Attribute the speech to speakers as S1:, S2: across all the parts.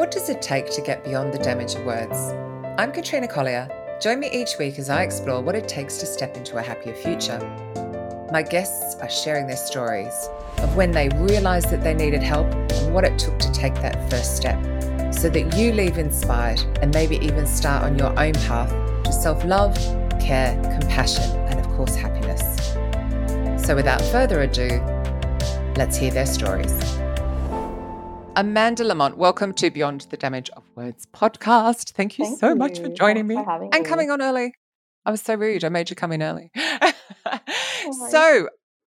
S1: What does it take to get beyond the damage of words? I'm Katrina Collier. Join me each week as I explore what it takes to step into a happier future. My guests are sharing their stories of when they realised that they needed help and what it took to take that first step so that you leave inspired and maybe even start on your own path to self love, care, compassion, and of course, happiness. So, without further ado, let's hear their stories. Amanda Lamont, welcome to Beyond the Damage of Words podcast. Thank you
S2: Thank
S1: so
S2: you.
S1: much for joining
S2: Thanks
S1: me
S2: for
S1: and
S2: me.
S1: coming on early. I was so rude. I made you come in early. so,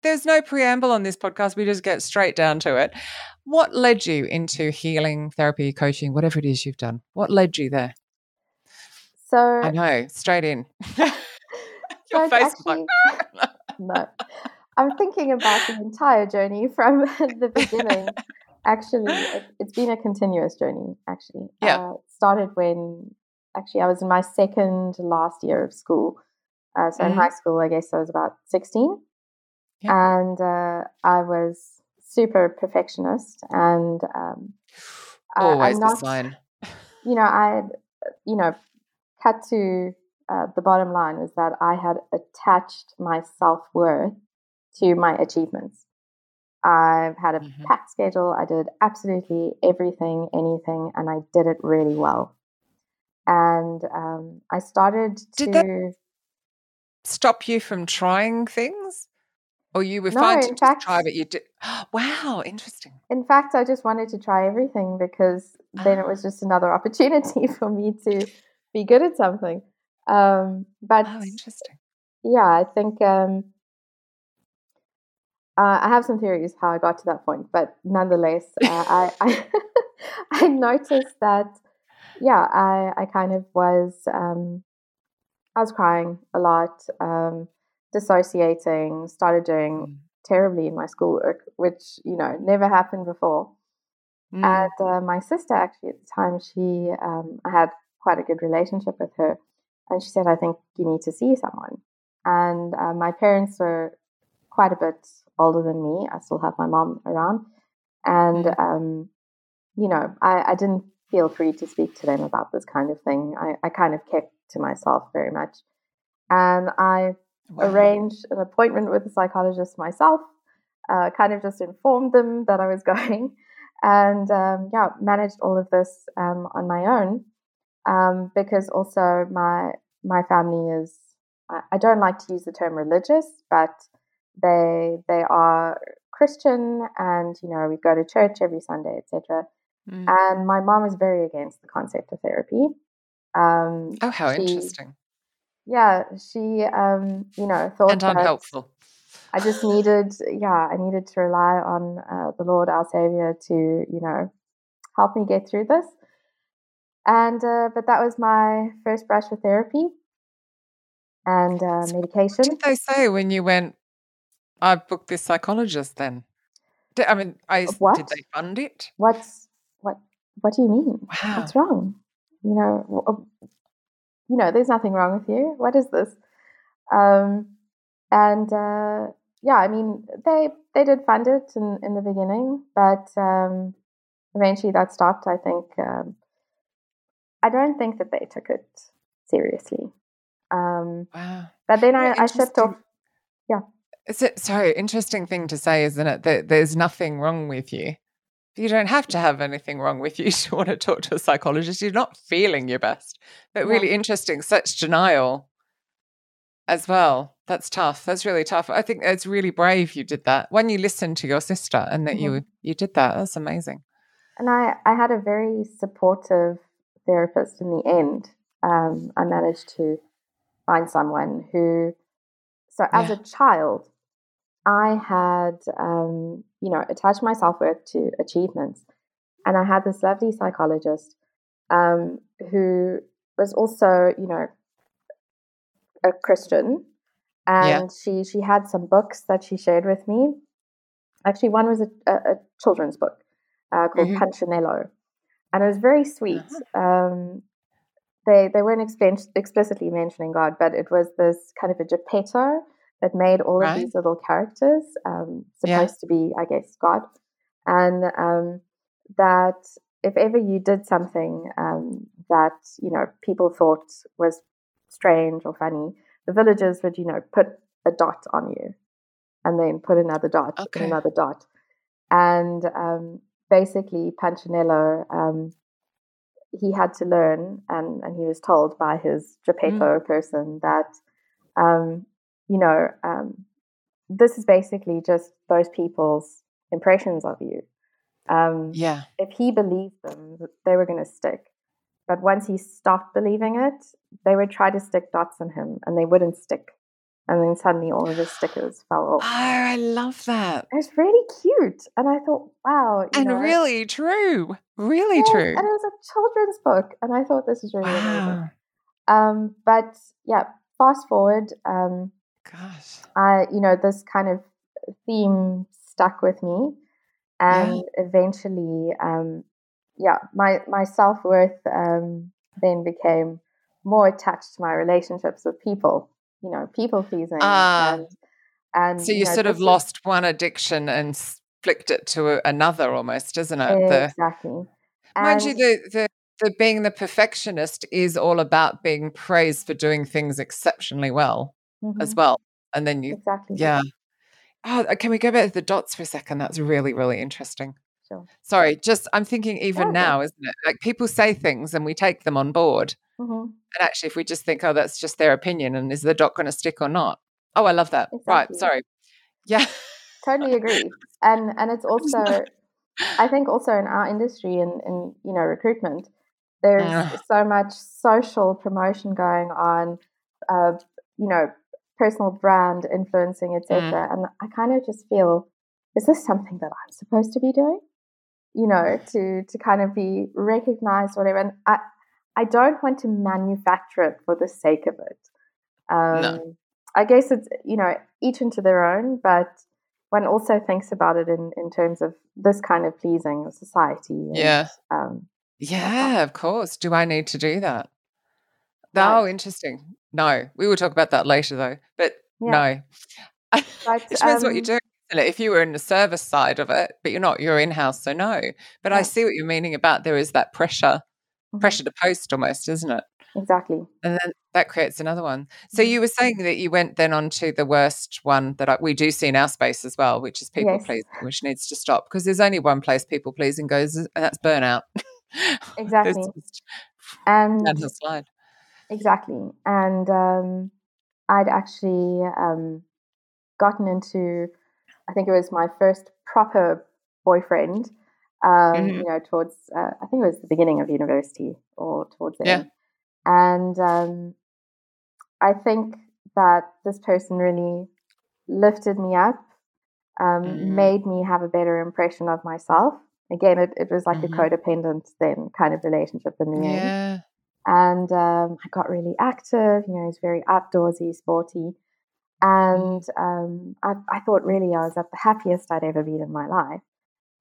S1: there's no preamble on this podcast. We just get straight down to it. What led you into healing, therapy, coaching, whatever it is you've done? What led you there?
S2: So,
S1: I know, straight in. Your
S2: it's
S1: face is like,
S2: no. I'm thinking about the entire journey from the beginning. Actually, it, it's been a continuous journey. Actually,
S1: Yeah.
S2: uh, it started when actually I was in my second last year of school. Uh, so in
S1: Mhm.
S2: high school, I guess I was about 16,
S1: Yeah.
S2: and uh, I was super perfectionist, and um, I-
S1: always the
S2: not-
S1: sign.
S2: you know, I you know, cut to uh, the bottom line was that I had attached my self worth to my achievements. I've had a
S1: Mhm.
S2: packed schedule. I did absolutely everything, anything, and I did it really well. And um, I started to.
S1: Did that- Stop you from trying things? Or you were
S2: No,
S1: fine to
S2: fact-
S1: try, but you did. Wow, interesting.
S2: In fact, I just wanted to try everything because then it
S1: Ah.
S2: was just another opportunity for me to be good at something. Um, but
S1: Oh, interesting.
S2: yeah, I think um, uh, I have some theories how I got to that point, but nonetheless, uh, I, I I noticed that yeah, I I kind of was um, I was crying a lot, um, dissociating, started doing
S1: Mm.
S2: terribly in my schoolwork, which you know never happened before.
S1: Mm.
S2: And uh, my sister, actually, at the time, she um, I had quite a good relationship with her, and she said, "I think you need to see someone." And uh, my parents were quite a bit older than me. I still have my mom around, and
S1: Mm.
S2: um, you know, I, I didn't feel free to speak to them about this kind of thing. I, I kind of kept to myself very much, and I
S1: Wow.
S2: arranged an appointment with a psychologist myself. Uh, kind of just informed them that I was going, and um, yeah, managed all of this um, on my own. Um, because also my my family is I, I don't like to use the term religious, but they they are Christian, and you know we go to church every Sunday, etc.
S1: Mm.
S2: And my mom is very against the concept of therapy. Um,
S1: Oh, how
S2: she-
S1: interesting.
S2: yeah, she, um, you know, thought
S1: And unhelpful.
S2: I just needed, yeah, I needed to rely on uh, the Lord, our Savior, to, you know, help me get through this. And, uh, but that was my first brush with therapy and uh,
S1: So what
S2: medication.
S1: did they say when you went, I booked this psychologist then? I mean, I, s- did they fund it?
S2: What's, what, what do you mean?
S1: Wow.
S2: What's wrong? You know, you know, there's nothing wrong with you. What is this? Um, and uh, yeah, I mean, they they did fund it in, in the beginning, but um, eventually that stopped. I think um, I don't think that they took it seriously. Um,
S1: Wow.
S2: but then I, I shipped off. Yeah.
S1: It's a, sorry, interesting thing to say, isn't it? That there's nothing wrong with you. You don't have to have anything wrong with you to want to talk to a psychologist. You're not feeling your best. But
S2: Yeah.
S1: really interesting, such denial as well. That's tough. That's really tough. I think it's really brave you did that. When you listened to your sister and that you you did that, that's amazing.
S2: And I, I had a very supportive therapist in the end. Um, I managed to find someone who, so as
S1: Yeah.
S2: a child, I had, um, you know, attached my self worth to achievements. And I had this lovely psychologist um, who was also, you know, a Christian.
S1: Yeah.
S2: And she, she had some books that she shared with me. Actually, one was a, a, a children's book uh, called
S1: Mhm.
S2: Punchinello, and it was very sweet. Um, they they weren't expen- explicitly mentioning God, but it was this kind of a Geppetto that made all
S1: Right.
S2: of these little characters um,
S1: Yeah.
S2: supposed to be, I guess, God, and um, that if ever you did something um, that you know people thought was strange or funny, the villagers would you know put a dot on you, and then put another dot
S1: Okay.
S2: and another dot, and um, basically Punchinello um, he had to learn and and he was told by his Geppetto person that um, you know um, this is basically just those people's impressions of you. Um,
S1: Yeah.
S2: if he believed them, they were going to stick. But once he stopped believing it, they would try to stick dots on him and they wouldn't stick. And then suddenly all of his stickers fell off. Oh.
S1: I love that.
S2: It was really cute. And I thought, wow. You
S1: And
S2: know,
S1: really true. Really
S2: yes,
S1: true.
S2: And it was a children's book. And I thought this was really amazing. Um, but yeah, fast forward, um,
S1: Gosh.
S2: I, you know, this kind of theme stuck with me, and eventually, um, yeah, my my self worth um, then became more attached to my relationships with people. You know, people pleasing,
S1: Ah.
S2: and and
S1: So you
S2: know,
S1: sort of
S2: is-
S1: lost one addiction and flicked it to a- another almost, isn't it? The,
S2: exactly.
S1: mind you,
S2: And-
S1: the, the, the being the perfectionist is all about being praised for doing things exceptionally well as
S2: Mhm,
S1: well. And then you,
S2: exactly.
S1: yeah. Oh, uh, can we go back to the dots for a second? That's really, really interesting.
S2: Sure.
S1: Sorry, just I'm thinking even
S2: Okay.
S1: now, isn't it? Like people say things and we take them on board.
S2: Hmm
S1: And actually, if we just think, oh, that's just their opinion and is the dot going to stick or not? Oh, I love that. Right. Sorry. Yeah.
S2: totally agree and and it's also i think also in our industry in in you know recruitment there's
S1: Ugh.
S2: so much social promotion going on uh you know personal brand influencing etc and i kind of just feel is this something that i'm supposed to be doing you know to to kind of be recognized whatever and i i don't want to manufacture it for the sake of it um i guess it's you know each into their own but one also thinks about it in, in terms of this kind of pleasing of society. and,
S1: Yeah.
S2: Um,
S1: Yeah, of course. Do I need to do that?
S2: Right.
S1: Oh, interesting. No, we will talk about that later though. But
S2: Yeah.
S1: no.
S2: But,
S1: it depends what you
S2: um,
S1: do. If you were in the service side of it, but you're not, you're in house, so no. But I see what you're meaning about there is that pressure. Pressure to post almost, isn't it?
S2: exactly.
S1: And then that creates another one. So
S2: Mhm.
S1: you were saying that you went then on to the worst one that I, we do see in our space as well, which is people
S2: Yes.
S1: pleasing, which needs to stop because there's only one place people pleasing goes, and that's burnout.
S2: Exactly.
S1: just
S2: And
S1: downhill slide.
S2: exactly. And um, I'd actually um, gotten into, I think it was my first proper boyfriend. Um,
S1: Mhm.
S2: You know, towards uh, I think it was the beginning of university or towards the
S1: Yeah.
S2: end. And um, I think that this person really lifted me up, um,
S1: Mhm.
S2: made me have a better impression of myself. Again, it, it was like
S1: Mhm.
S2: a codependent then kind of relationship in the end. And um, I got really active, you know, he's very outdoorsy, sporty. And um, I, I thought really I was at the happiest I'd ever been in my life.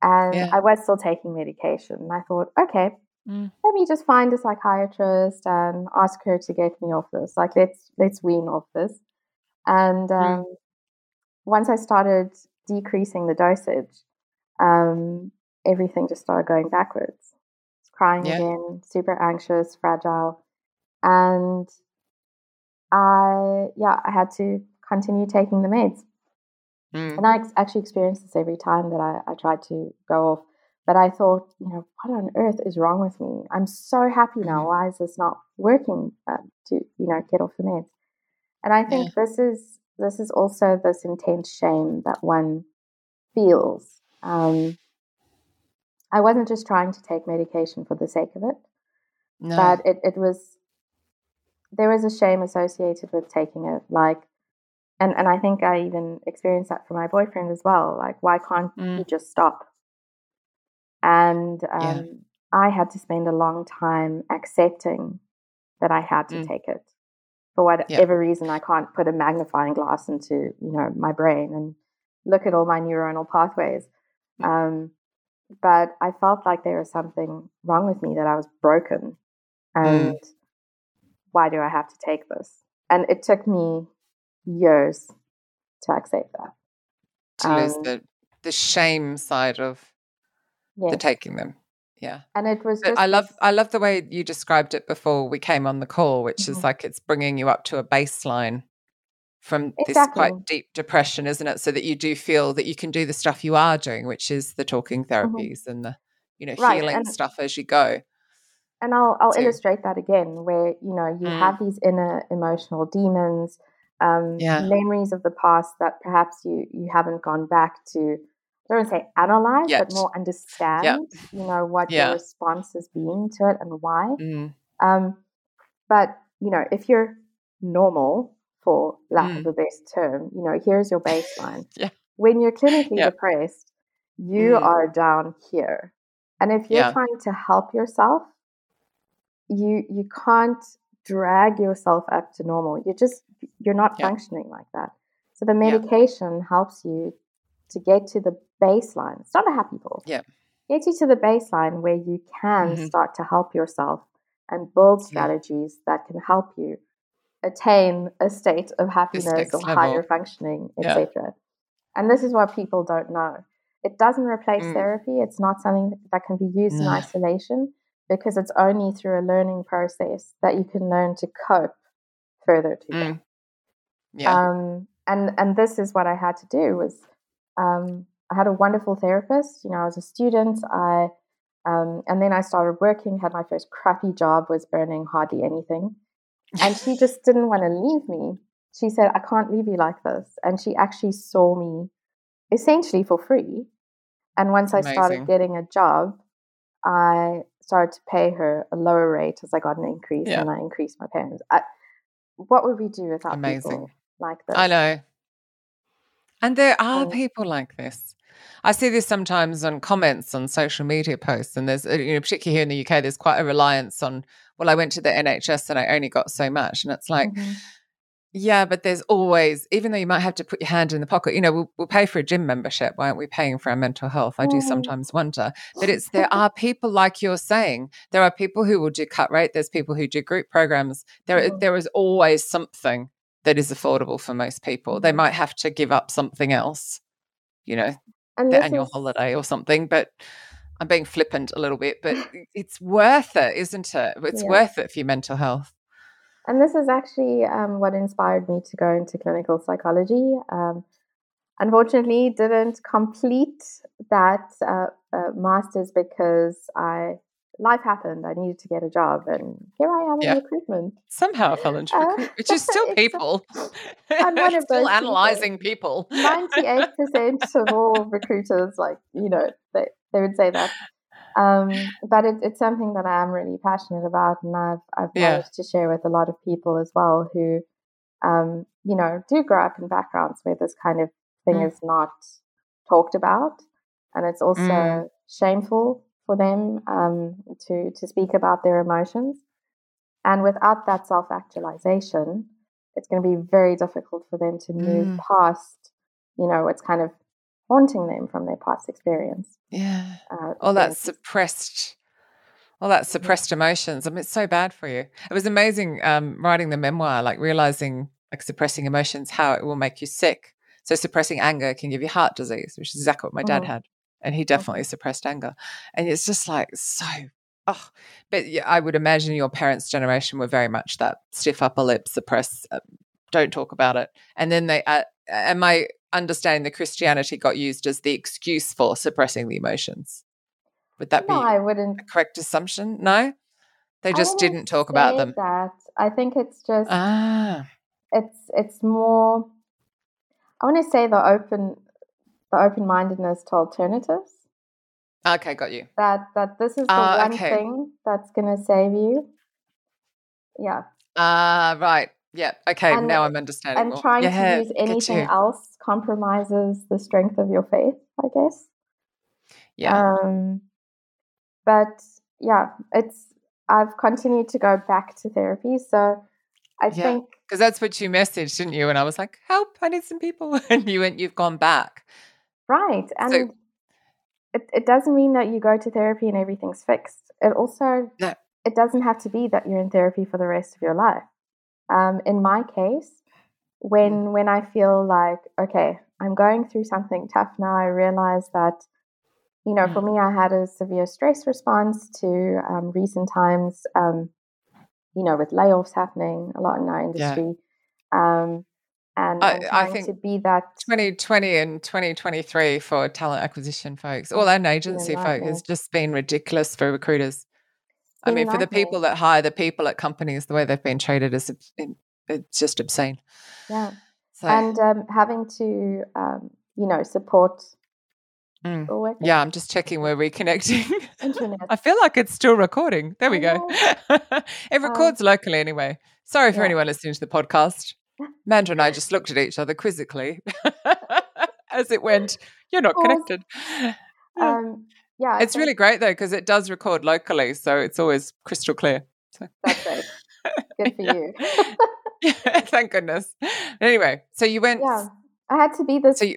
S2: And
S1: Yeah.
S2: I was still taking medication. And I thought, okay,
S1: Mm.
S2: let me just find a psychiatrist and ask her to get me off this. Like let's let's wean off this. And
S1: Mm.
S2: um, once I started decreasing the dosage, um, everything just started going backwards. Crying
S1: Yeah.
S2: again, super anxious, fragile, and I yeah I had to continue taking the meds.
S1: Mm.
S2: And I ex- actually experienced this every time that I, I tried to go off. But I thought, you know, what on earth is wrong with me? I'm so happy now.
S1: Mhm.
S2: Why is this not working uh, to, you know, get off the meds? And I think this is this is also this intense shame that one feels. Um, I wasn't just trying to take medication for the sake of it,
S1: No.
S2: but it, it was there was a shame associated with taking it like and and i think i even experienced that for my boyfriend as well like why can't
S1: Mm.
S2: you just stop and um,
S1: Yeah.
S2: i had to spend a long time accepting that i had to
S1: Mm.
S2: take it for whatever reason i can't put a magnifying glass into you know my brain and look at all my neuronal pathways
S1: Mm.
S2: um, but i felt like there was something wrong with me that i was broken and why do I have to take this? And it took me years to accept that.
S1: to lose
S2: um,
S1: the the shame side of the taking them. Yeah.
S2: And it was
S1: I love. I love the way you described it before we came on the call, which mm-hmm. is like it's bringing you up to a baseline from exactly. this quite deep depression, isn't it? So that you do feel that you can do the stuff you are doing, which is the talking mm-hmm. therapies mm-hmm. and the you know right. healing and, stuff as you go.
S2: And I'll I'll so, illustrate that again, where you know you mm. have these inner emotional demons, um, yeah. memories of the past that perhaps you you haven't gone back to. I don't want to say analyze, Yet. but more understand. Yeah. You know what yeah. your response has been to it and why. Mm. Um, but you know, if you're normal, for lack mm. of a best term, you know, here's your baseline.
S1: yeah.
S2: When you're clinically yep. depressed, you mm. are down here. And if you're yeah. trying to help yourself, you you can't drag yourself up to normal. You're just you're not yeah. functioning like that. So the medication yeah. helps you to get to the baseline. It's not a happy pill.
S1: Yeah.
S2: Get you to the baseline where you can mm-hmm. start to help yourself and build strategies that can help you attain a state of happiness or level. higher functioning, etc. Yeah. And this is what people don't know. It doesn't replace mm. therapy. It's not something that can be used no. in isolation because it's only through a learning process that you can learn to cope further together. Mm. Yeah. Um, and and this is what I had to do was um, I had a wonderful therapist. You know, I was a student. I um, and then I started working. Had my first crappy job. Was earning hardly anything, and she just didn't want to leave me. She said, "I can't leave you like this." And she actually saw me essentially for free. And once Amazing. I started getting a job, I started to pay her a lower rate as I got an increase yeah. and I increased my payments. I, what would we do without Amazing. people like this?
S1: I know. And there are people like this. I see this sometimes on comments on social media posts, and there's, uh, you know, particularly here in the UK, there's quite a reliance on, well, I went to the NHS and I only got so much. And it's like, mm-hmm. Yeah, but there's always, even though you might have to put your hand in the pocket, you know, we'll, we'll pay for a gym membership. Why aren't we paying for our mental health? I do mm. sometimes wonder. But it's, there are people like you're saying, there are people who will do cut rate, there's people who do group programs. There, mm. there is always something that is affordable for most people. They mm. might have to give up something else, you know, and the annual is... holiday or something. But I'm being flippant a little bit, but it's worth it, isn't it? It's yeah. worth it for your mental health.
S2: And this is actually um, what inspired me to go into clinical psychology. Um, unfortunately, didn't complete that uh, uh, master's because I life happened. I needed to get a job, and here I am yeah. in recruitment.
S1: Somehow I fell into uh, recruitment, which is still people. I'm one of still analyzing people.
S2: Ninety-eight percent of all recruiters, like you know, they they would say that. Um, but it, it's something that I am really passionate about, and I've I've yeah. managed to share with a lot of people as well who, um, you know, do grow up in backgrounds where this kind of thing mm. is not talked about, and it's also mm. shameful for them um, to to speak about their emotions. And without that self actualization, it's going to be very difficult for them to move mm. past, you know, what's kind of haunting them from their past experience.
S1: Yeah. Uh, all that suppressed, all that suppressed emotions. I mean, it's so bad for you. It was amazing um, writing the memoir, like realizing like suppressing emotions, how it will make you sick. So suppressing anger can give you heart disease, which is exactly what my dad mm. had. And he definitely suppressed anger. And it's just like so Oh, but yeah, I would imagine your parents' generation were very much that stiff upper lip, suppress, uh, don't talk about it. And then they, uh, am I understanding that Christianity got used as the excuse for suppressing the emotions. Would that
S2: no,
S1: be
S2: I wouldn't.
S1: a correct assumption? No? They just didn't talk about them.
S2: That. I think it's just
S1: ah.
S2: it's it's more I want to say the open the open mindedness to alternatives.
S1: Okay, got you.
S2: That that this is the uh, one okay. thing that's gonna save you. Yeah.
S1: Ah, uh, right. Yeah. Okay. And, now I'm understanding.
S2: And trying yeah, to use anything else compromises the strength of your faith, I guess.
S1: Yeah.
S2: Um, but yeah, it's. I've continued to go back to therapy, so I yeah. think
S1: because that's what you messaged, didn't you? And I was like, "Help! I need some people." And you went, "You've gone back."
S2: Right, and so, it it doesn't mean that you go to therapy and everything's fixed. It also no. it doesn't have to be that you're in therapy for the rest of your life. Um, in my case, when mm. when I feel like okay, I'm going through something tough now, I realize that you know, mm. for me, I had a severe stress response to um, recent times, um, you know, with layoffs happening a lot in our industry. Yeah. Um, and I, I, think to be that
S1: 2020 and 2023 for talent acquisition folks, all our agency folk has just been ridiculous for recruiters. I mean, for the people that hire the people at companies, the way they've been treated is it's just obscene.
S2: Yeah, so. and um, having to um, you know support.
S1: Mm. Yeah, I'm just checking where we're reconnecting. Internet. I feel like it's still recording. There we go. it um records um, locally anyway. Sorry for yeah. anyone listening to the podcast. Amanda and I just looked at each other quizzically as it went. You're not connected. Um,
S2: yeah,
S1: it's really great though because it does record locally, so it's always crystal clear. So.
S2: That's great. Good for you.
S1: Yeah, thank goodness. Anyway, so you went.
S2: Yeah, I had to be this. So you,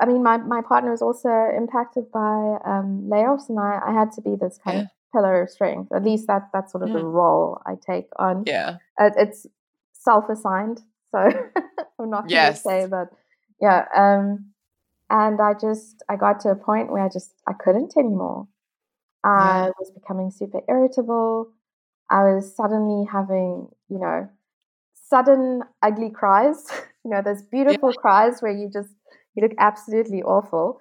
S2: I mean, my, my partner was also impacted by um, layoffs, and I, I had to be this kind yeah. of pillar of strength. At least that that's sort of mm. the role I take on.
S1: Yeah,
S2: uh, it's self-assigned, so I'm not yes. going to say that. Yeah, um, and I just I got to a point where I just I couldn't anymore. I yeah. was becoming super irritable. I was suddenly having, you know, sudden ugly cries. you know, those beautiful yeah. cries where you just you look absolutely awful.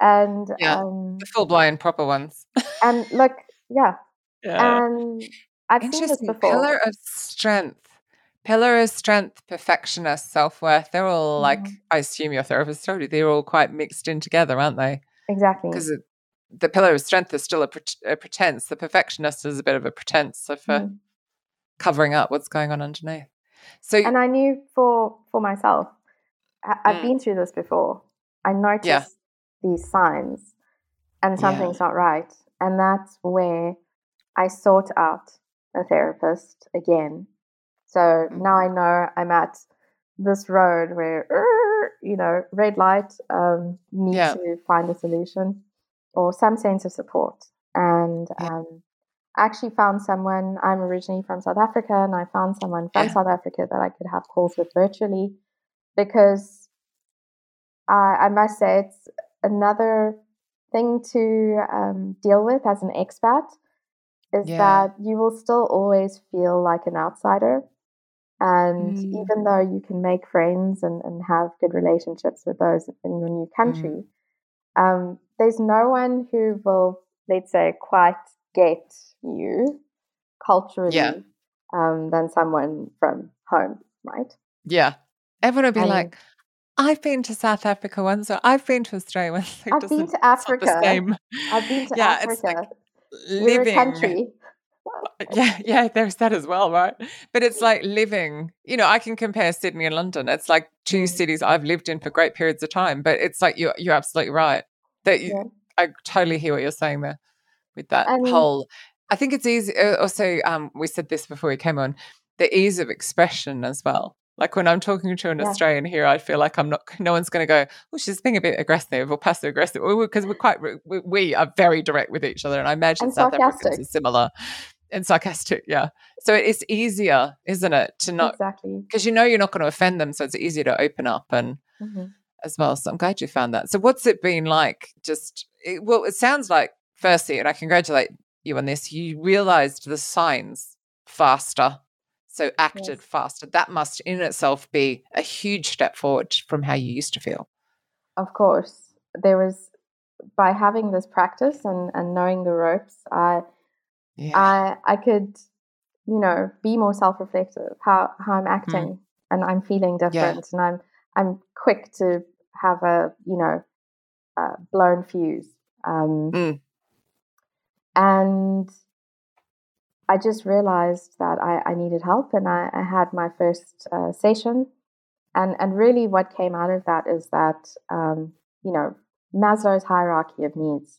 S2: And
S1: yeah, um, the full blown proper ones.
S2: and look, yeah. yeah. And I've seen this before.
S1: Pillar of strength. Pillar of strength, perfectionist, self worth. They're all mm-hmm. like, I assume your therapist told you, they're all quite mixed in together, aren't they?
S2: Exactly.
S1: Because the pillar of strength is still a, pre- a, pretense. The perfectionist is a bit of a pretense uh, mm. covering up what's going on underneath. So,
S2: and I knew for for myself, I, have mm. been through this before. I noticed yeah. these signs, and something's yeah. not right, and that's where I sought out a therapist again so mm-hmm. now I know I'm at this road where, you know, red light, um, need yeah. to find a solution or some sense of support. And um, actually found someone, I'm originally from South Africa, and I found someone from. South Africa that I could have calls with virtually because I, I must say it's another thing to um, deal with as an expat is yeah. that you will still always feel like an outsider and mm. even though you can make friends and, and have good relationships with those in your new mm. country, mm. um, there's no one who will, let's say, quite get you culturally yeah. um, than someone from home, right?
S1: Yeah. Everyone will be and, like, I've been to South Africa once, or I've been to Australia once.
S2: I've been to Africa. I've been to yeah, Africa. Like living, We're a country.
S1: yeah, yeah, there's that as well, right? But it's like living, you know, I can compare Sydney and London. It's like two mm. cities I've lived in for great periods of time, but it's like you're you're absolutely right. That you, yeah. I totally hear what you're saying there with that whole I think it's easy uh, also um we said this before we came on, the ease of expression as well. Like when I'm talking to an yeah. Australian here, I feel like I'm not. No one's going to go. Oh, she's being a bit aggressive or passive aggressive, because we're quite. We, we, are very direct with each other, and I imagine and South sarcastic. Africans are similar and sarcastic. Yeah. So it's easier, isn't it, to not
S2: exactly
S1: because you know you're not going to offend them, so it's easier to open up and mm-hmm. as well. So I'm glad you found that. So what's it been like? Just it, well, it sounds like firstly, and I congratulate you on this. You realized the signs faster so acted yes. faster. That must in itself be a huge step forward from how you used to feel.
S2: Of course. There was by having this practice and, and knowing the ropes, I yeah. I I could, you know, be more self reflective, how how I'm mm. acting mm. and I'm feeling different yeah. and I'm I'm quick to have a, you know, a blown fuse. Um, mm. And I just realized that I, I needed help, and I, I had my first uh, session. And and really, what came out of that is that um, you know Maslow's hierarchy of needs.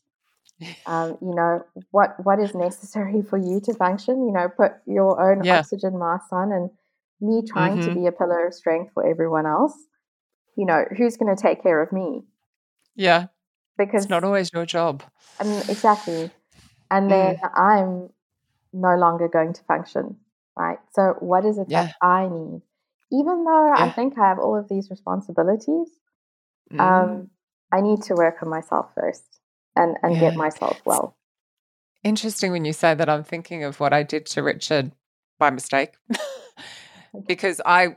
S2: Um, you know what what is necessary for you to function. You know, put your own yeah. oxygen mask on, and me trying mm-hmm. to be a pillar of strength for everyone else. You know, who's going to take care of me?
S1: Yeah, because it's not always your job.
S2: I mean, exactly. And then mm. I'm no longer going to function, right? So, what is it yeah. that I need? Even though yeah. I think I have all of these responsibilities, mm. um, I need to work on myself first. and and yeah. get myself well.
S1: Interesting when you say that. I'm thinking of what I did to Richard by mistake, because I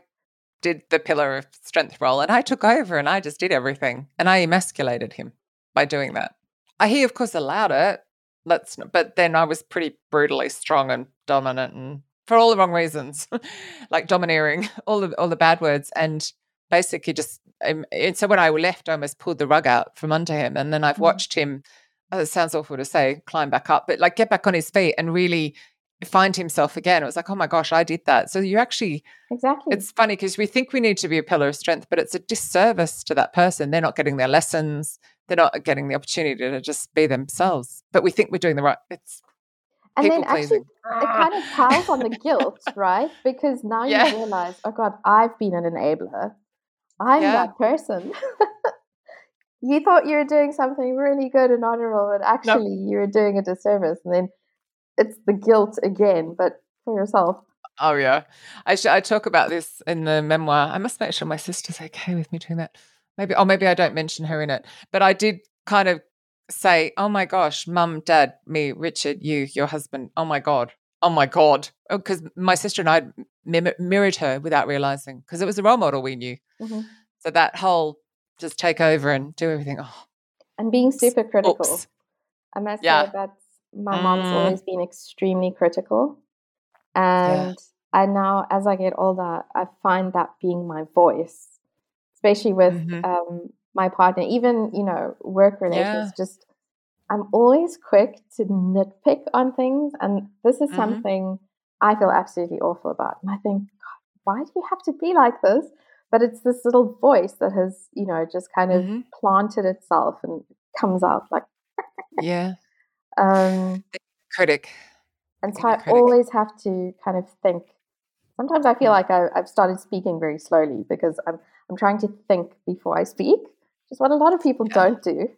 S1: did the pillar of strength role and I took over and I just did everything and I emasculated him by doing that. He, of course, allowed it. Let's, but then I was pretty brutally strong and dominant and for all the wrong reasons, like domineering, all the all the bad words, and basically just. Um, and so when I left, I almost pulled the rug out from under him, and then I've mm. watched him. Oh, it sounds awful to say, climb back up, but like get back on his feet and really find himself again. It was like, oh my gosh, I did that. So you actually
S2: exactly.
S1: It's funny because we think we need to be a pillar of strength, but it's a disservice to that person. They're not getting their lessons. They're not getting the opportunity to just be themselves. But we think we're doing the right. It's
S2: and then actually it kind of piles on the guilt, right? Because now yeah. you realize, oh God, I've been an enabler. I'm yeah. that person. you thought you were doing something really good and honorable, but actually you were doing a disservice. And then it's the guilt again, but for yourself.
S1: Oh yeah, I sh- I talk about this in the memoir. I must make sure my sister's okay with me doing that. Maybe, oh, maybe I don't mention her in it, but I did kind of say, "Oh my gosh, mum, dad, me, Richard, you, your husband. Oh my god, oh my god," because oh, my sister and I mim- mirrored her without realizing because it was a role model we knew. Mm-hmm. So that whole just take over and do everything. Oh,
S2: and being super critical. Oops. I must yeah. say that's my mm. mom's always been extremely critical. And yeah. I now, as I get older, I find that being my voice, especially with mm-hmm. um, my partner, even, you know, work relations, yeah. just I'm always quick to nitpick on things. And this is mm-hmm. something I feel absolutely awful about. And I think, why do you have to be like this? But it's this little voice that has, you know, just kind of mm-hmm. planted itself and comes out like,
S1: yeah.
S2: Um,
S1: critic.
S2: And so I critic. always have to kind of think. Sometimes I feel like I, I've started speaking very slowly because I'm I'm trying to think before I speak, which is what a lot of people yeah. don't do.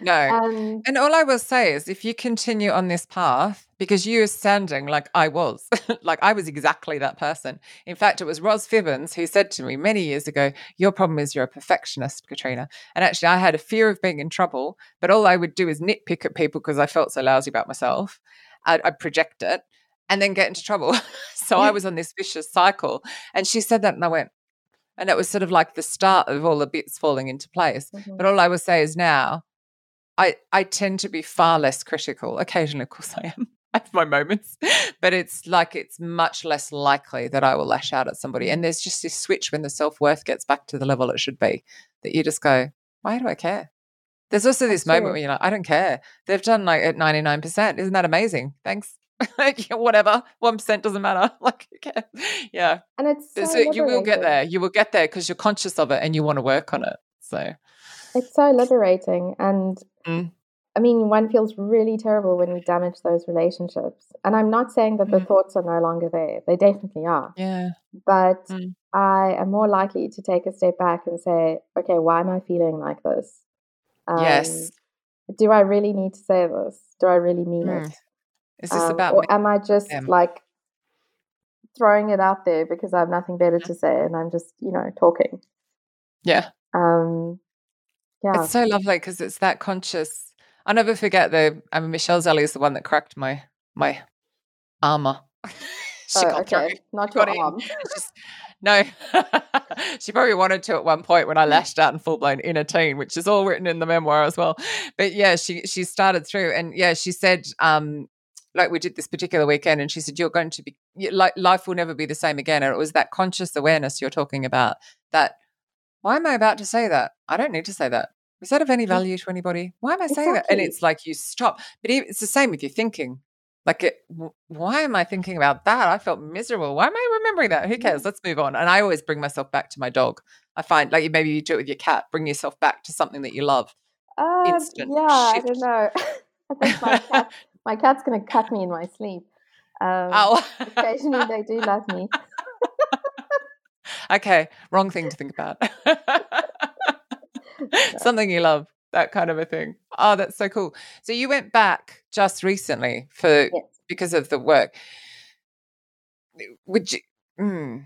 S1: no. And, and all I will say is if you continue on this path, because you are sounding like I was, like I was exactly that person. In fact, it was Ros Fibbins who said to me many years ago, Your problem is you're a perfectionist, Katrina. And actually, I had a fear of being in trouble, but all I would do is nitpick at people because I felt so lousy about myself. I'd, I'd project it and then get into trouble. so I was on this vicious cycle. And she said that, and I went, and it was sort of like the start of all the bits falling into place. Mm-hmm. But all I will say is now, I I tend to be far less critical. Occasionally, of course, I am. I have my moments, but it's like it's much less likely that I will lash out at somebody. And there's just this switch when the self worth gets back to the level it should be that you just go, why do I care? There's also this That's moment true. where you're like, I don't care. They've done like at 99%. Isn't that amazing? Thanks. whatever, 1% doesn't matter. Like, okay. yeah.
S2: And it's so so
S1: you will get there. You will get there because you're conscious of it and you want to work on it. So
S2: it's so liberating. And mm. I mean, one feels really terrible when you damage those relationships. And I'm not saying that the mm. thoughts are no longer there, they definitely are.
S1: Yeah.
S2: But mm. I am more likely to take a step back and say, okay, why am I feeling like this?
S1: Um, yes.
S2: Do I really need to say this? Do I really mean it?
S1: Is this um, about
S2: or am I just them? like throwing it out there because I have nothing better to say and I'm just, you know, talking?
S1: Yeah.
S2: Um yeah.
S1: It's so lovely because it's that conscious I'll never forget the I mean Michelle Zelly is the one that cracked my my armor.
S2: she oh, got okay. Through. Not your arm.
S1: Just, no. she probably wanted to at one point when I lashed out in full blown inner teen, which is all written in the memoir as well. But yeah, she she started through and yeah, she said um like we did this particular weekend and she said you're going to be like life will never be the same again and it was that conscious awareness you're talking about that why am i about to say that i don't need to say that is that of any value to anybody? Why am I saying exactly. that? And it's like you stop. But it's the same with your thinking. Like, it, why am I thinking about that? I felt miserable. Why am I remembering that? Who cares? Mm. Let's move on. And I always bring myself back to my dog. I find like maybe you do it with your cat. Bring yourself back to something that you love.
S2: Um, Instant yeah, shift. I don't know. I think my cat, my cat's going to cut me in my sleep. Um, oh. occasionally they do love me.
S1: okay, wrong thing to think about. something you love, that kind of a thing. Oh, that's so cool. So you went back just recently for yes. because of the work. Would you? Mm,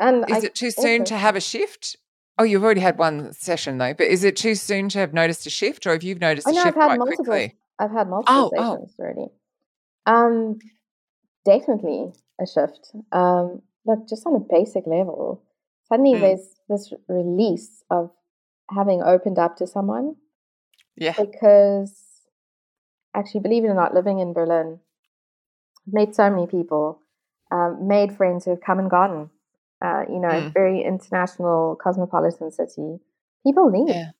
S1: and is I, it too soon to have a shift? Oh, you've already had one session though, but is it too soon to have noticed a shift, or have you noticed
S2: Oh
S1: a
S2: no, I've
S1: shift
S2: had
S1: quite
S2: multiple.
S1: quickly?
S2: I've had multiple
S1: Oh, oh,
S2: sessions already. Um, definitely a shift. Um, look, just on a basic level, suddenly
S1: mm,
S2: there's this release of having opened up to someone
S1: yeah,
S2: because actually, believe it or not, living in Berlin, I've met so many people, um, made friends who have come and gone. Uh, you know,
S1: mm,
S2: very international, cosmopolitan city. People leave,
S1: yeah,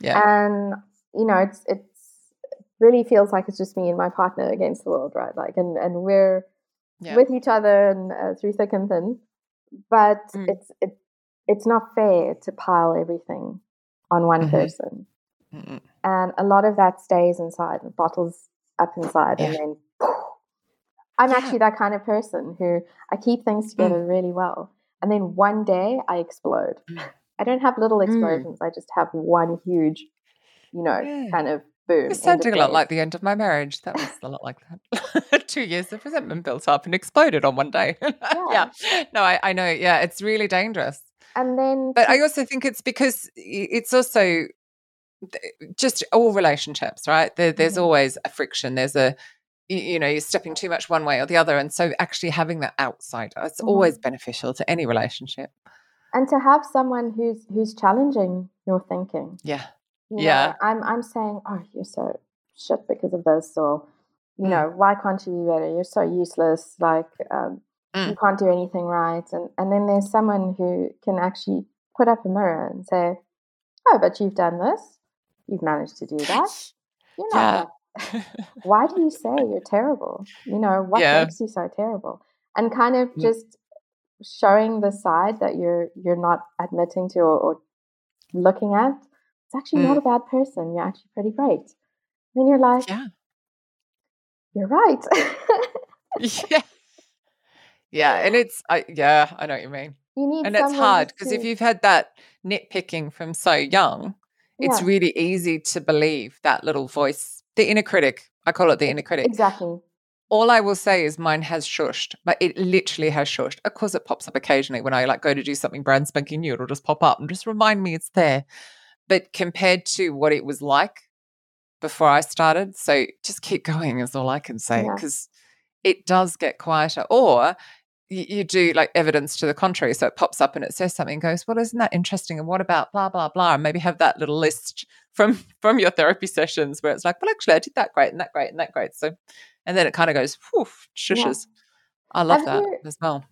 S1: yeah,
S2: and you know, it's it's it really feels like it's just me and my partner against the world, right? Like, and and we're
S1: yeah,
S2: with each other and uh, through thick and thin. But
S1: mm,
S2: it's it it's not fair to pile everything on one
S1: hmm
S2: person,
S1: mm,
S2: and a lot of that stays inside and bottles up inside, and
S1: yeah,
S2: then I'm
S1: yeah,
S2: actually that kind of person who I keep things
S1: mm,
S2: together really well. And then one day I explode.
S1: mm,
S2: I don't have little
S1: mm,
S2: explosions. I just have one huge, you know, kind of boom, of
S1: sounding a lot like the end of my marriage. That was a lot like that. Two years of resentment built up and exploded on one day.
S2: Yeah.
S1: yeah. No, I, I know. Yeah, it's really dangerous.
S2: And then
S1: But I also think it's because it's also just all relationships, right? There, there's
S2: Mhm.
S1: always a friction. There's a, you know, you're stepping too much one way or the other. And so actually having that outsider, it's
S2: Mhm.
S1: always beneficial to any relationship.
S2: and to have someone who's who's challenging your thinking.
S1: Yeah.
S2: You know,
S1: Yeah.
S2: I'm I'm saying, oh, you're so shit because of this, or you
S1: Mm,
S2: know, why can't you be better? You're so useless. Like um, you
S1: mm,
S2: can't do anything right. And and then there's someone who can actually put up a mirror and say, oh, but you've done this. You've managed to do that. You're not
S1: yeah.
S2: Why do you say you're terrible? You know, what
S1: yeah.
S2: makes you so terrible? And kind of
S1: Mm,
S2: just showing the side that you're you're not admitting to or, or looking at. It's actually not
S1: mm,
S2: a bad person. You're actually pretty great. Then you're like,
S1: yeah.
S2: you're right.
S1: Yeah. Yeah. And it's, I, yeah, I know what you mean.
S2: you need
S1: And it's hard because if you've had that nitpicking from so young, it's
S2: yeah,
S1: really easy to believe that little voice, the inner critic. I call it the inner critic.
S2: exactly.
S1: All I will say is mine has shushed, but it literally has shushed. Of course, it pops up occasionally when I like go to do something brand spanking new. It'll just pop up and just remind me it's there. But compared to what it was like before I started, so just keep going is all I can say
S2: Yeah.
S1: because it does get quieter. Or you, do like evidence to the contrary. So it pops up and it says something goes, Well, isn't that interesting? And what about blah, blah, blah? And maybe have that little list from from your therapy sessions where it's like, Well, actually, I did that great and that great and that great. So and then it kind of goes, whew,
S2: Yeah.
S1: shushes. I love
S2: Have
S1: that
S2: you,
S1: as well.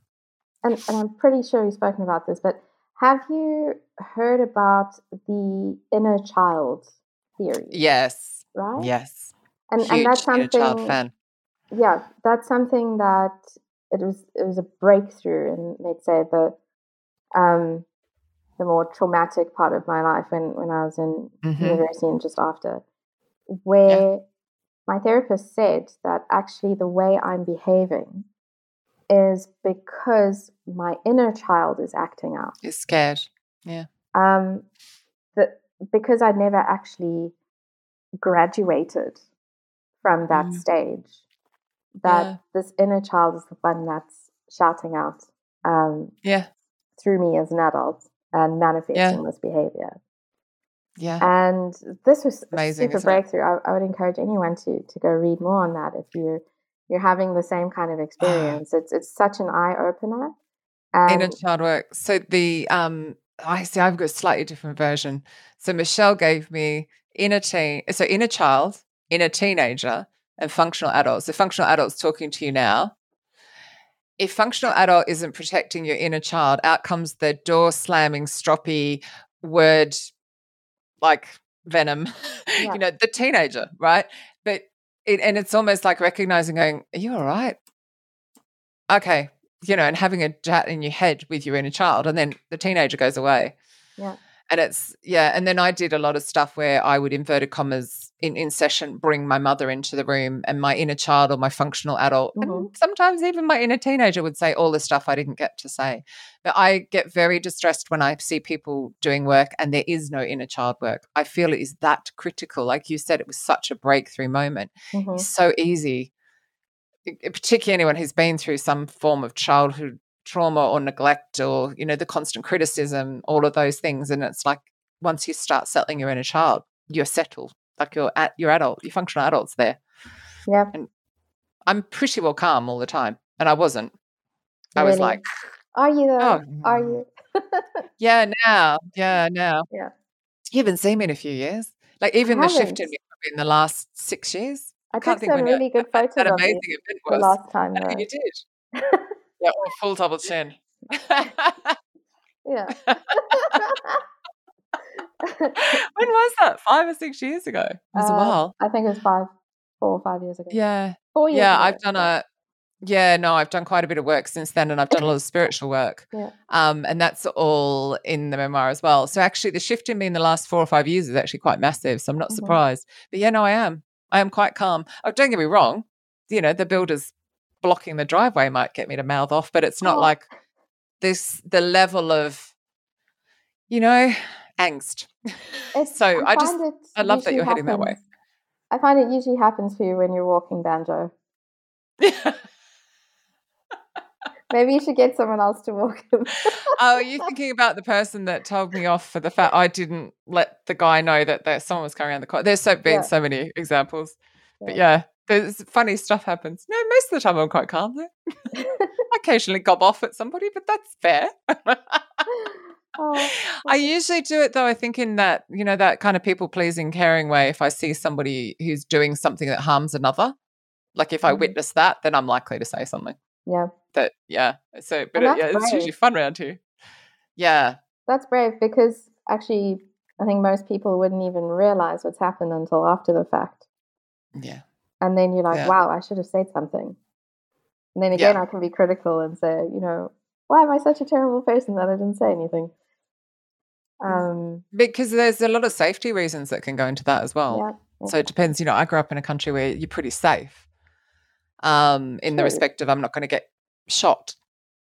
S2: and, and I'm pretty sure you've spoken about this, but have you heard about the inner child theory?
S1: Yes.
S2: Right?
S1: Yes.
S2: And and that's
S1: Huge inner child
S2: something
S1: fan.
S2: yeah, that's something that it was it was a breakthrough in let's say the um the more traumatic part of my life when when I was in
S1: hmm
S2: university and just after
S1: Yeah.
S2: where my therapist said that actually the way I'm behaving is because my inner child is acting out.
S1: You're scared. Yeah.
S2: Um, that because I'd never actually graduated from that
S1: Mm.
S2: stage, that
S1: Yeah.
S2: this inner child is the one that's shouting out um,
S1: Yeah.
S2: through me as an adult and
S1: Yeah.
S2: manifesting this behavior.
S1: Yeah.
S2: And this was a
S1: Amazing,
S2: super breakthrough. I, I would encourage anyone to to go read more on that if you're you're having the same kind of
S1: Ah,
S2: experience. It's it's such an eye opener.
S1: inner child work. So the um I see I've got a slightly different version. So Michelle gave me inner teen so inner child, inner teenager, and functional adults. So functional adult's talking to you now. If functional adult isn't protecting your inner child, out comes the door slamming, stroppy word like venom,
S2: yeah,
S1: you know, the teenager, right? It and it's almost like recognizing going, Are you all right? Okay. You know, and having a chat in your head with your inner child, and then the teenager goes away.
S2: yeah,
S1: And it's yeah, and then I did a lot of stuff where I would inverted commas in, in session bring my mother into the room and my inner child or my functional adult,
S2: hmm
S1: and sometimes even my inner teenager would say all the stuff I didn't get to say. But I get very distressed when I see people doing work and there is no inner child work. I feel it is that critical. Like you said, it was such a breakthrough moment.
S2: hmm
S1: It's so easy, particularly anyone who's been through some form of childhood trauma or neglect or you know the constant criticism all of those things. And it's like once you start settling your inner child you're settled. Like you're at you're adult you're functional adults there.
S2: Yeah.
S1: And i'm pretty well calm all the time and i wasn't. I was like
S2: Are you though?
S1: oh
S2: Are mm. you?
S1: yeah now. Yeah now.
S2: Yeah.
S1: you haven't seen me in a few years. Like even the shift in me in the last six years
S2: I
S1: can't
S2: took
S1: think
S2: some really good photos
S1: that
S2: of
S1: amazing
S2: you
S1: event
S2: the
S1: was.
S2: last time
S1: I you did yeah or full double chin
S2: yeah.
S1: when was that? Five or six years ago. It was a
S2: Uh,
S1: while.
S2: I think it was five, four or five years ago.
S1: Yeah.
S2: Four years
S1: Yeah.
S2: ago.
S1: I've done a yeah, no, I've done quite a bit of work since then and I've done a lot of spiritual work.
S2: Yeah.
S1: Um, and that's all in the memoir as well. So actually the shift in me in the last four or five years is actually quite massive. So I'm not
S2: Mhm.
S1: surprised. But yeah, no, I am. I am quite calm. Oh, don't get me wrong. You know, the builders blocking the driveway might get me to mouth off, but it's not
S2: Oh.
S1: like this the level of, you know, angst.
S2: It's-
S1: so I just I love that you're heading that way.
S2: I find it usually happens for you when you're walking banjo. Maybe you should get someone else to walk him.
S1: oh, are you thinking about the person that told me off for the fact I didn't let the guy know that there someone was coming around the corner? There's so been
S2: Yeah.
S1: so many examples, but
S2: Yeah.
S1: There's funny stuff happens. No, most of the time I'm quite calm though. I occasionally gob off at somebody, but that's fair.
S2: oh,
S1: I usually do it though. I think in that you know that kind of people pleasing, caring way. If I see somebody who's doing something that harms another, like if I
S2: Mhm.
S1: witness that, then I'm likely to say something.
S2: yeah.
S1: That yeah. So, but it, yeah, it's usually fun around here. Yeah,
S2: That's brave because actually, I think most people wouldn't even realize what's happened until after the fact.
S1: yeah.
S2: And then you're like,
S1: Yeah.
S2: wow, I should have said something. And then again,
S1: Yeah.
S2: I can be critical and say, you know, why am I such a terrible person that I didn't say anything? Um,
S1: Because there's a lot of safety reasons that can go into that as well.
S2: yeah.
S1: So it depends. You know, I grew up in a country where you're pretty safe, um, in the respect of I'm not going to get shot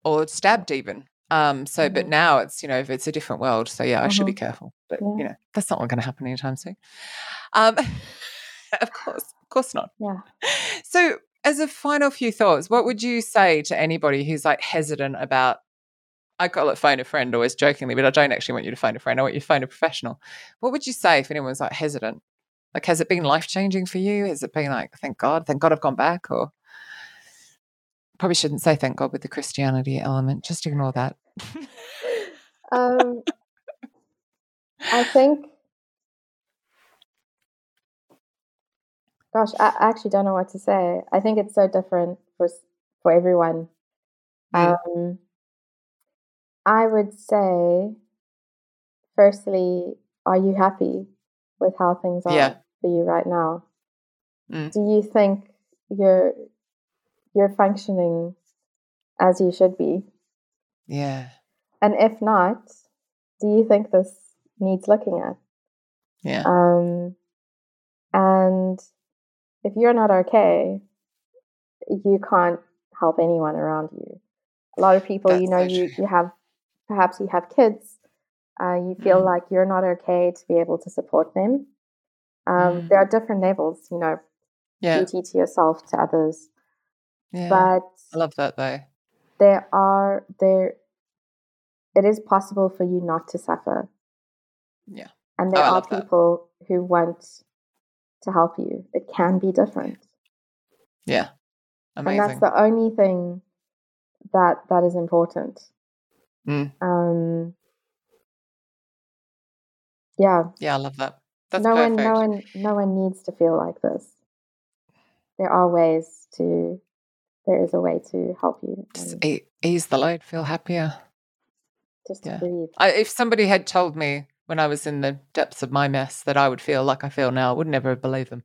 S1: or stabbed even. Um, so, but
S2: Mhm.
S1: now it's you know it's a different world. So yeah, I should be
S2: Mhm.
S1: careful. But
S2: Yeah.
S1: you know that's not going to happen anytime soon. Um, of course, course not.
S2: Yeah.
S1: So, as a final few thoughts, what would you say to anybody who's like hesitant about? I call it phone a friend always jokingly, but I don't actually want you to phone a friend. I want you to phone a professional. What would you say if anyone's like hesitant? Like, has it been life changing for you? Has it been like, thank God, thank God I've gone back? Or probably shouldn't say thank God with the Christianity element. Just ignore that.
S2: Um, I think, gosh, I actually don't know what to say. I think it's so different for for everyone.
S1: Mm.
S2: Um, I would say, firstly, are you happy with how things are
S1: Yeah.
S2: for you right now?
S1: Mm.
S2: Do you think you're you're functioning as you should be?
S1: Yeah.
S2: And if not, do you think this needs looking at?
S1: Yeah.
S2: Um, and if you're not okay, you can't help anyone around you. A lot of people, you know, you, you have perhaps you have kids, uh, you feel
S1: Mm.
S2: like you're not okay to be able to support them. Um,
S1: Mm.
S2: There are different levels, you know,
S1: Yeah.
S2: duty to yourself, to others.
S1: Yeah.
S2: But
S1: I love that though.
S2: there are there it is possible for you not to suffer
S1: Yeah.
S2: and
S1: Oh,
S2: there
S1: I
S2: are
S1: love that.
S2: people who want to help you it can be different
S1: Yeah. Amazing.
S2: and that's the only thing that that is important
S1: Mm.
S2: um yeah
S1: yeah, I love that. That's
S2: no
S1: perfect.
S2: one no one no one needs to feel like this there are ways to there is a way to help you
S1: Just ease the load, feel happier.
S2: just
S1: yeah.
S2: breathe
S1: I, if somebody had told me when I was in the depths of my mess that I would feel like I feel now, I would never have believed them.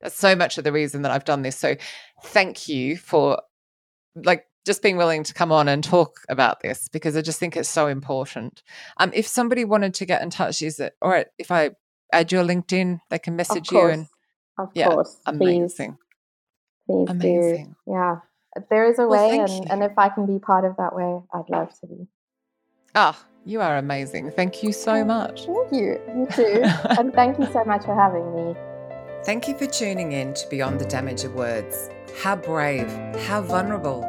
S1: That's so much of the reason that I've done this. So thank you for like just being willing to come on and talk about this because I just think it's so important. Um, if somebody wanted to get in touch, is it all right if I add your LinkedIn, they can message you and
S2: of
S1: yeah,
S2: course please
S1: amazing.
S2: please
S1: Amazing.
S2: do yeah there is a
S1: Well,
S2: way and, and if i can be part of that way i'd love to be
S1: Ah, you are amazing. Thank you so much.
S2: thank you you too and thank you so much for having me
S1: Thank you for tuning in to Beyond the Damage of Words. How brave, how vulnerable,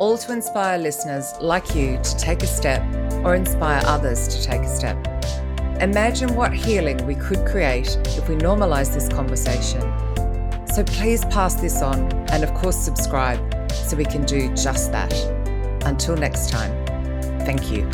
S1: all to inspire listeners like you to take a step or inspire others to take a step. Imagine what healing we could create if we normalize this conversation. So please pass this on and, of course, subscribe so we can do just that. Until next time, thank you.